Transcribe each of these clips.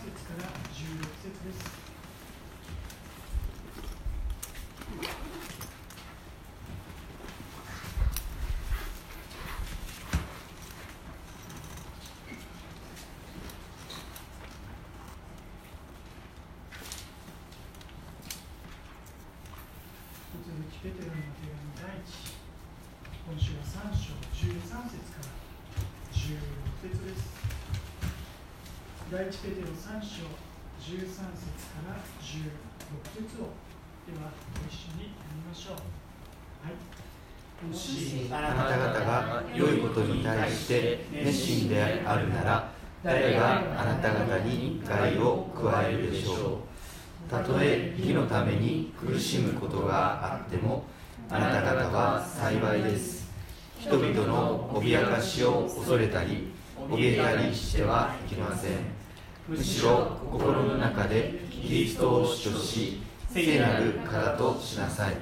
節から16節です。引き続きペテロの手紙第一今週は3章13節から16節です第一ペテロ3章13節から16節をではご一緒に読みましょう。はい。もしあなた方が良いことに対して熱心であるなら誰があなた方に害を加えるでしょう。たとえ義のために苦しむことがあってもあなた方は幸いです。人々の脅かしを恐れたり怯えたりしてはいけません。むしろ心の中でキリストを主張し聖なる方としなさい。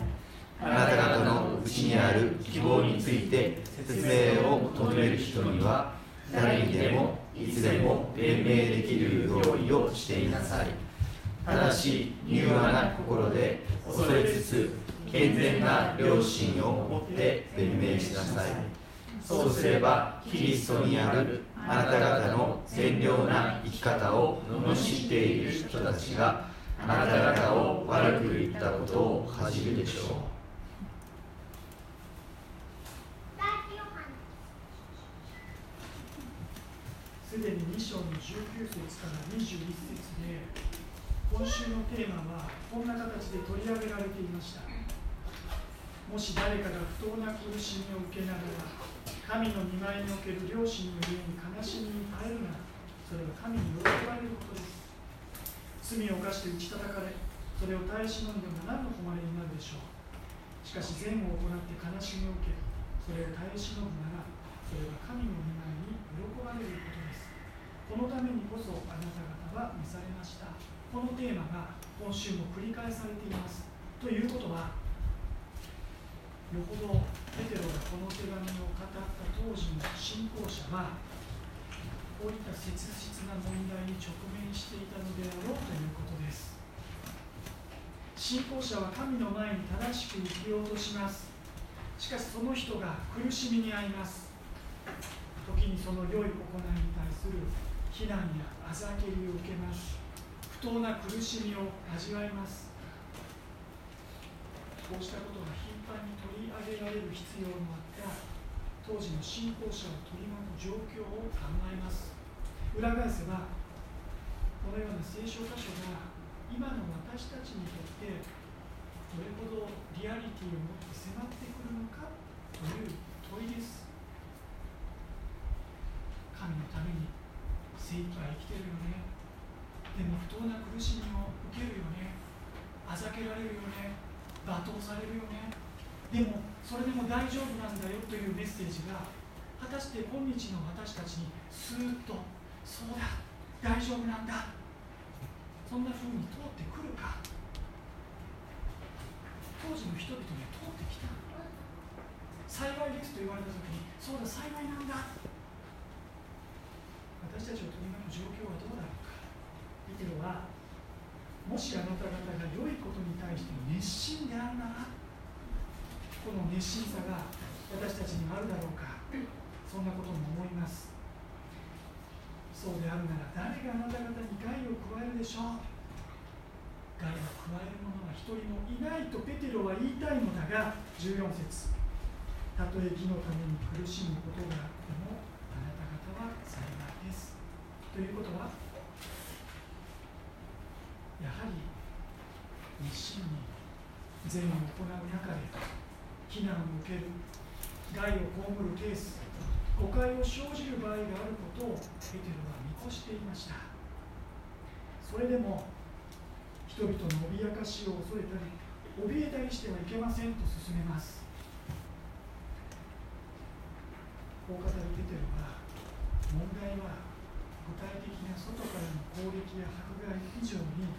あなた方のうちにある希望について説明を求める人には誰にでもいつでも弁明できる用意をしていなさい。ただし柔和な心で恐れつつ健全な良心を持って弁明しなさい。そうすればキリストにあるあなた方の善良な生き方を罵っている人たちがあなた方を悪く言ったことを恥じるでしょう。すでに2章の19節から21節で今週のテーマはこんな形で取り上げられていました。もし誰かが不当な苦しみを受けながら神の見舞いにおける両親の家に悲しみに耐える。ならそれは神に喜ばれることです罪を犯して打ち叩かれそれを耐え忍んでも何の誉れになるでしょうしかし善を行って悲しみを受けそれを耐え忍ぶならそれは神の見舞いに喜ばれることですこのためにこそあなた方は召されましたこのテーマが今週も繰り返されていますということはよほどペテロがこの手紙を語った当時の信仰者はこういった切実な問題に直面していたのであろうということです。信仰者は神の前に正しく生きようとします。しかしその人が苦しみに遭います。時にその良い行いに対する非難やあざけりを受けます。不当な苦しみを味わいます。こうしたことが頻げられる必要のあった当時の信仰者を取り巻く状況を考えます。裏返せばこのような聖書箇所が今の私たちにとってどれほどリアリティを持って迫ってくるのかという問いです。神のために精一杯生きてるよね。でも不当な苦しみを受けるよね。あざけられるよね。罵倒されるよね。でもそれでも大丈夫なんだよというメッセージが果たして今日の私たちにスーッとそうだ大丈夫なんだ。そんな風に通ってくるか。当時の人々に通ってきた。幸いですと言われた時にそうだ幸いなんだ。私たちを取り巻く状況はどうだろうか。ペテロはもしあなた方が良いことに対して熱心であるならこの熱心さが私たちにあるだろうか。そんなことも思います。そうであるなら誰があなた方に害を加えるでしょう。害を加える者は一人もいないとペテロは言いたいのだが14節。たとえ義のために苦しむことがあってもあなた方は幸いです。ということはやはり熱心に善を行う中で非難を受ける害を被るケース誤解を生じる場合があることをペテロは見越していました。それでも人々の脅かしを恐れたり怯えたりしてはいけませんと進めます。こう語るペテロは問題は具体的な外からの攻撃や迫害以上に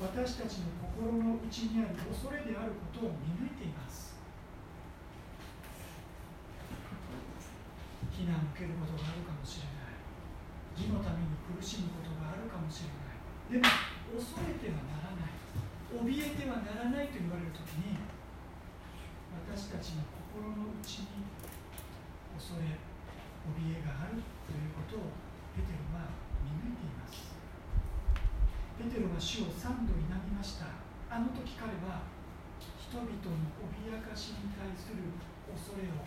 私たちの心の内にある恐れであることを見抜いています。非難を受けることがあるかもしれない。義のために苦しむことがあるかもしれない。でも恐れてはならない。怯えてはならないと言われる時に私たちの心の内に恐れ怯えがあるということをペテロは見抜いています。ペテロが主を3度否みました。あの時彼は人々の脅かしに対する恐れを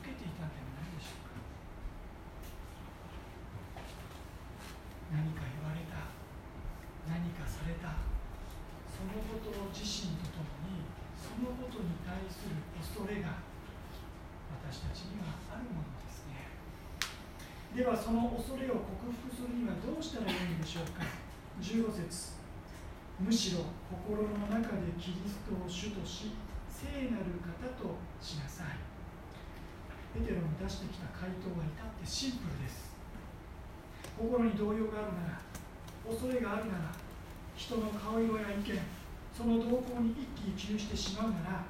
受けていたんではないでしょうか何か言われた。何かされた。そのこと自身とともにそのことに対する恐れが私たちにはあるものですね。ではその恐れを克服するにはどうしたらよいんでしょうか。15節。むしろ心の中でキリストを主とし聖なる方としなさい。ペテロの出してきた回答は至ってシンプルです。心に動揺があるなら恐れがあるなら人の顔色や意見その動向に一喜一憂してしまうなら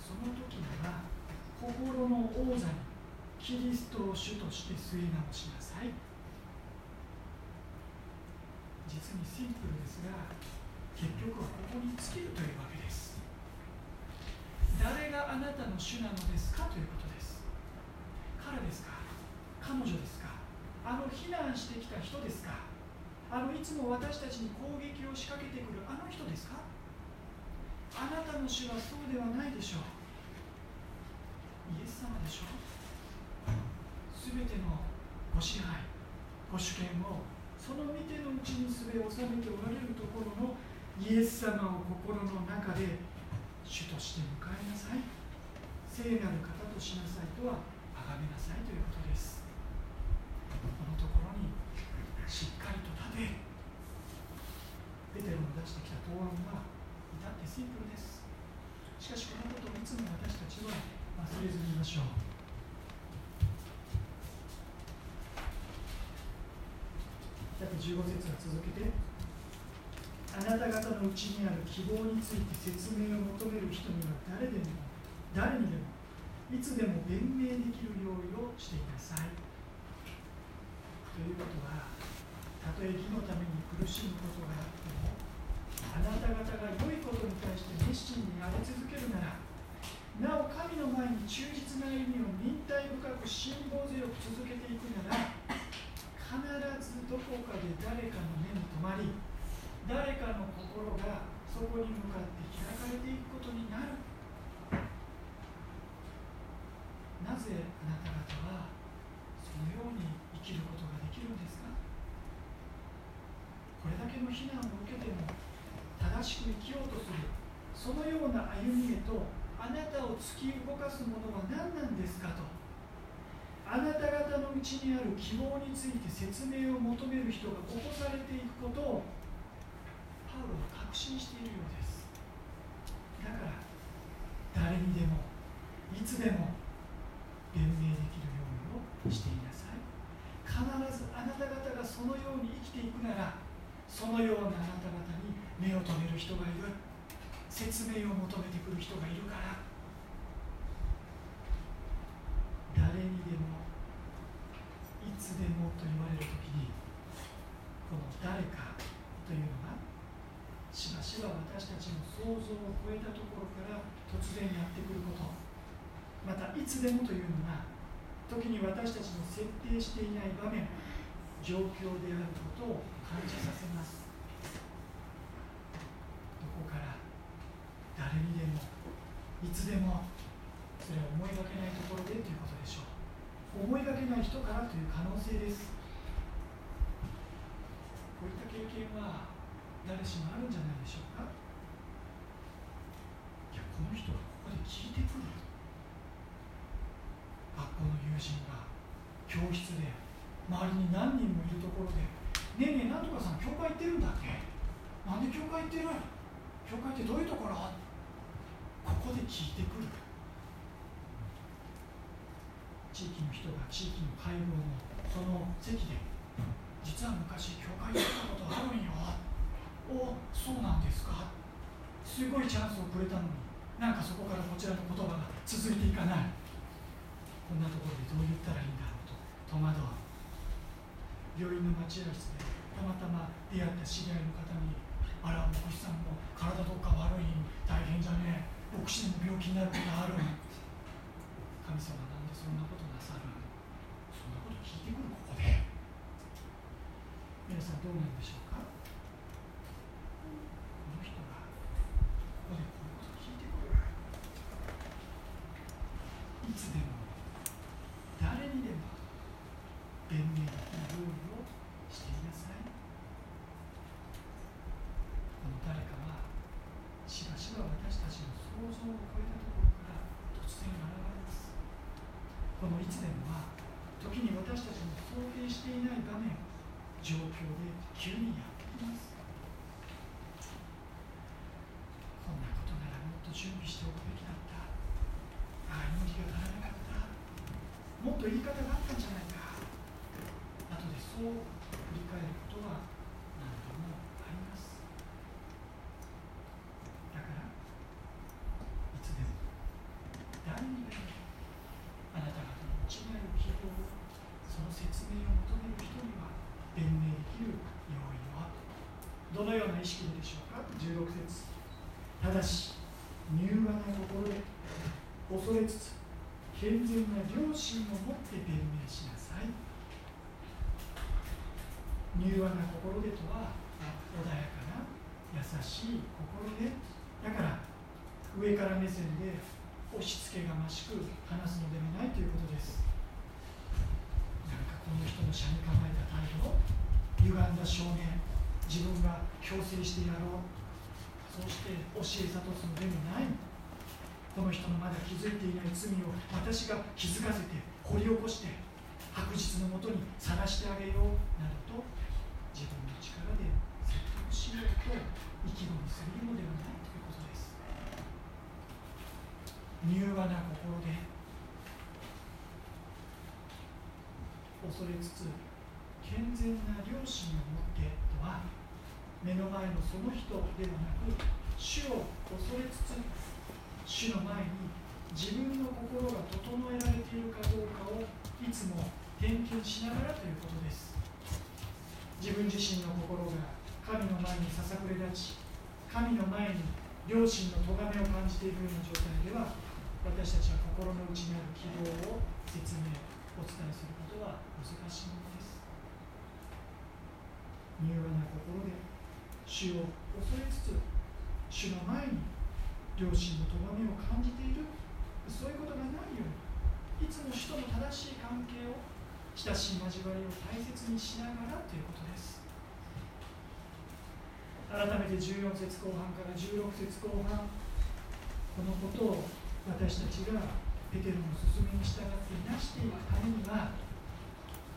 その時には心の王座にキリストを主として据え直しなさい。実にシンプルですが結局はここに尽きるというわけです。誰があなたの主なのですかということです。彼ですか？彼女ですあの避難してきた人ですか？あのいつも私たちに攻撃を仕掛けてくるあの人ですか？あなたの主はそうではないでしょう。イエス様でしょう？すべてのご支配ご主権をその見てのうちにすべ収めておられるところのイエス様を心の中で主として迎えなさい。聖なる方としなさいとは崇めなさいということです。ところにしっかりと立て。ペテロの出してきた答案は至ってシンプルです。しかしこのことをいつも私たちは忘れずにいましょう。さて15節は続けてあなた方のうちにある希望について説明を求める人には誰でも誰にでもいつでも弁明できる用意をしていなさい。ということはたとえ義のために苦しむことがあってもあなた方が良いことに対して熱心にやり続けるならなお神の前に忠実な歩みを忍耐深く辛抱強く続けていくなら必ずどこかで誰かの目に留まり誰かの心がそこに向かって開かれていくことになるなぜあなた方はそのように生きることができるんですか非難を受けても正しく生きようとするそのような歩みへとあなたを突き動かすものは何なんですかと。あなた方のうちにある希望について説明を求める人が起こされていくことをパウロは確信しているようです。だから誰にでもいつでも弁明できるようにしていなさい必ずあなた方がそのように生きていくならそのようなあなた方に目を留める人がいる。説明を求めてくる人がいるから。誰にでもいつでもと言われる時にこの誰かというのがしばしば私たちの想像を超えたところから突然やってくること。またいつでもというのが時に私たちの設定していない場面状況であることを感じさせます。どこから誰にでもいつでもそれは思いがけないところでということでしょう。思いがけない人からという可能性です。こういった経験は誰しもあるんじゃないでしょうか。いやこの人がここで聞いてくる。学校の友人が教室で周りに何人もいるところで「えねえなんとかさん教会行ってるんだっけ？なんで教会行ってる教会ってどういうところ?」ここで聞いてくる。地域の人が地域の会合のその席で「実は昔教会行ったことあるんよ」おそうなんですか？すごいチャンスをくれたのに。なんかそこからこちらの言葉が続いていかない。こんなところでどう言ったらいいんだろうと。戸惑う。病院の待合室でたまたま出会った知り合いの方に「あら牧師さんも体どっか悪い大変じゃねえ牧師でも病気になることある」神様なんでそんなことなさるそんなこと聞いてくるここで。皆さんどうなんでしょうかこの人がここでこういうこと聞いてくるいつでも誰にでも弁明的な料理をしていなさいこの誰かはしばしば私たちの想像を超えたところから突然現れますこのいつでもは時に私たちの想定していない場面状況で急にやってきます。こんなことならもっと準備しておくべきだった。ああ祈りが足らなかった。もっと言い方があったんじゃないか。後でそう振り返ることは何度もありますだからいつでも誰にでもあなた方の内にある希望をその説明を求める人には弁明できる要因はどのような意識でしょうか？16節。ただし柔和な心で恐れつつ健全な良心を持って弁明しなさい。柔和な心でとは穏やかな優しい心で。だから上から目線で押し付けがましく話すのではないということです。なんかこの人の車に構えた態度歪んだ証言。自分が強制してやろう。そして教え諭すのでもない。この人のまだ気づいていない罪を私が気づかせて掘り起こして白日のもとにさらしてあげよう。などと自分の力で説得しようと意気込みするのではないということです。柔和な心で恐れつつ健全な良心を持ってとは目の前のその人ではなく主を恐れつつ主の前に自分の心が整えられているかどうかをいつも点検しながらということです。自分自身の心が神の前にささくれ立ち神の前に良心の咎めを感じているような状態では私たちは心の内にある希望を説明お伝えすることは難しいものです。柔和な心で主を恐れつつ主の前に両親の咎めを感じている。そういうことがないようにいつも主との正しい関係を親しい交わりを大切にしながらということです。改めて14節後半から16節後半このことを私たちがペテロの勧めに従っていなしていくためには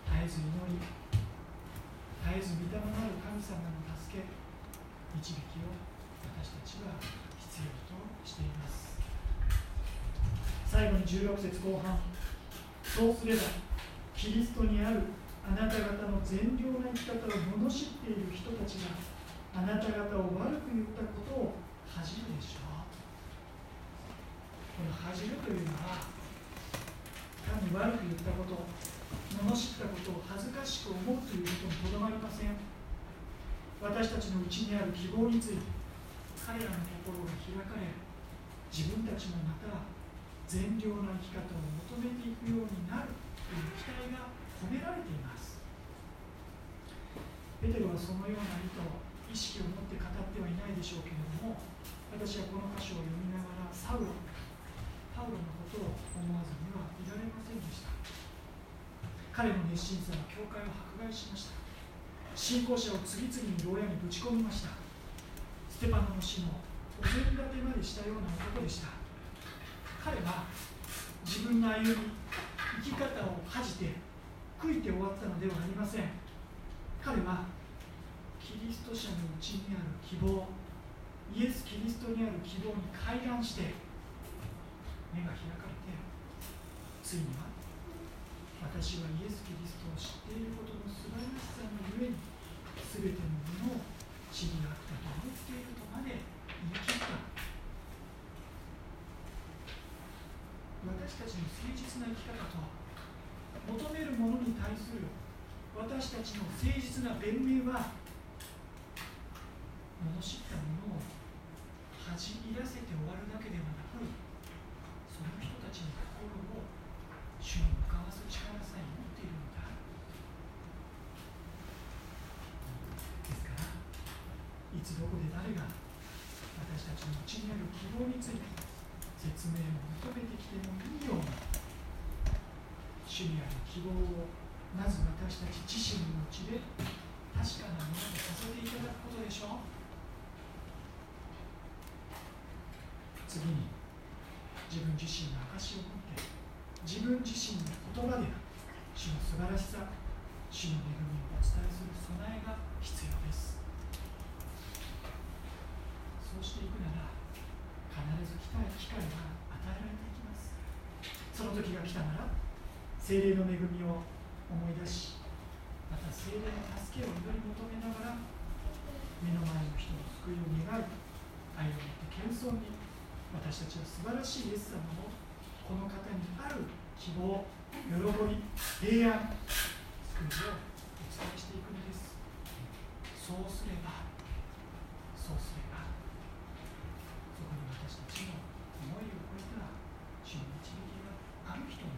絶えず祈り絶えず御霊なる神様の助け導きを私たちは必要としています。最後に16節後半。そうすればキリストにあるあなた方の善良な生き方を罵っている人たちがあなた方を悪く言ったことを恥じるでしょう。この恥じるというのは単に悪く言ったこと罵ったことを恥ずかしく思うということにとどまりません。私たちのうちにある希望について彼らの心が開かれ自分たちもまた善良な生き方を求めていくようになるという期待が込められています。ペテロはそのような意図意識を持って語ってはいないでしょうけれども私はこの箇所を読みながらサウロパウロのことを思わずにはいられませんでした。彼の熱心さは教会を迫害しました。信仰者を次々に牢屋にぶち込みました。ステパノの死のお膳立てまでしたような男でした。彼は自分の歩み生き方を恥じて悔いて終わったのではありません。彼はキリスト者のうちにある希望イエス・キリストにある希望に開眼して目が開かれてついには私はイエス・キリストを知っていることの素晴らしさのゆえに全てのものを知り合ったと思っているとまで言い切った私たちの誠実な生き方と求めるものに対する私たちの誠実な弁明は罵ったものを恥じらせて終わるだけではなくその人たちの心を主にす力さえ持っているのだですからいつどこで誰が私たちのうちにある希望について説明を求めてきてもいいように主にある希望をまず私たち自身のうちで確かなものとさせていただくことでしょう次に自分自身の証を持って自分自身の言葉で主の素晴らしさ主の恵みをお伝えする備えが必要です。そうしていくなら必ず来た機会が与えられていきます。その時が来たなら精霊の恵みを思い出しまた精霊の助けを祈り求めながら目の前の人の救いを願い愛を持って謙遜に私たちは素晴らしいイエス様のこの方にある希望喜び平安救いをお伝えしていくのです。そうすればそうすればそこに私たちの思いを超えた主の導きがある人に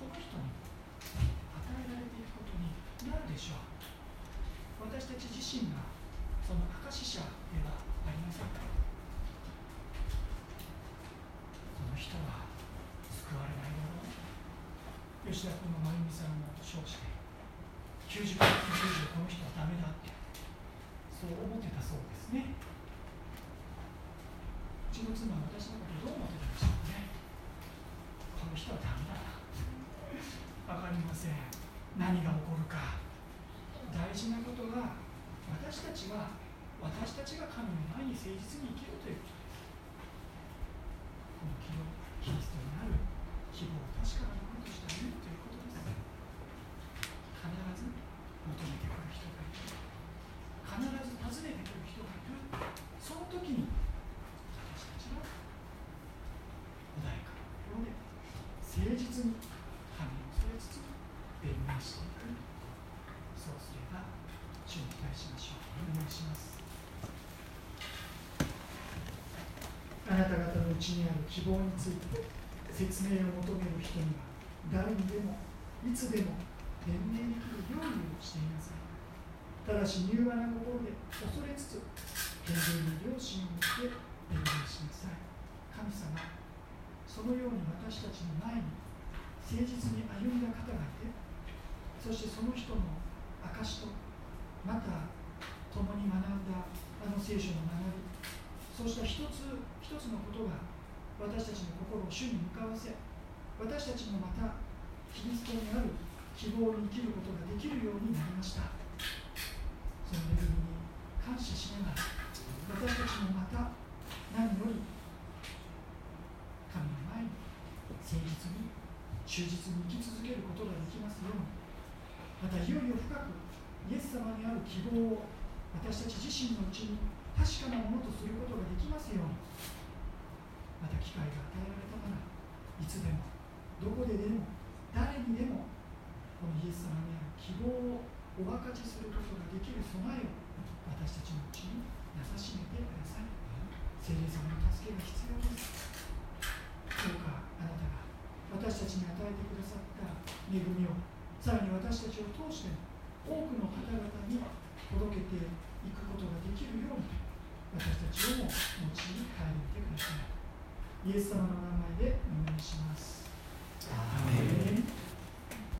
この人に与えられていくことになるでしょう。私たち自身がその証者ではありませんか人は救われないだろう吉田君の真由美さんを称して90%以上この人はダメだってそう思ってたそうですね。うちの妻は私のことどう思ってたんでしょうね。この人はダメだ分かりません。何が起こるか。大事なことは私たちは私たちが神の前に誠実に生きるということ。この希望キリストにある希望を確かなものとして歩むということ。ず求めてくる人がいる必ず訪ねてくる人がいるその時に私たちは穏やかな心で誠実に神を恐れつつ弁明していくそうすれば主に期待しましょうお願いしますあなた方のうちにある希望について説明を求める人には誰にでもいつでも弁明できる用意をしていなさいただし柔和な心で恐れつつ健全な良心を持って弁明しなさい神様そのように私たちの前に誠実に歩んだ方がいてそしてその人の証とまた共に学んだあの聖書の学びそうした一つ一つのことが私たちの心を主に向かわせ私たちもまたキリストにある希望に生きることができるようになりました。その恵みに感謝しながら私たちもまた何より神の前に誠実に忠実に生き続けることができますようにまたいよいよ深くイエス様にある希望を私たち自身のうちに確かなものとすることができますようにまた機会が与えられたならいつでもどこででも誰にでもこのイエス様にある希望をお分かちすることができる備えを私たちのうちになさしめてください聖霊様の助けが必要ですどうかあなたが私たちに与えてくださった恵みをさらに私たちを通して多くの方々に届けていくことができるように私たちをも用い帰りてくださいイエス様の名前でお願いします。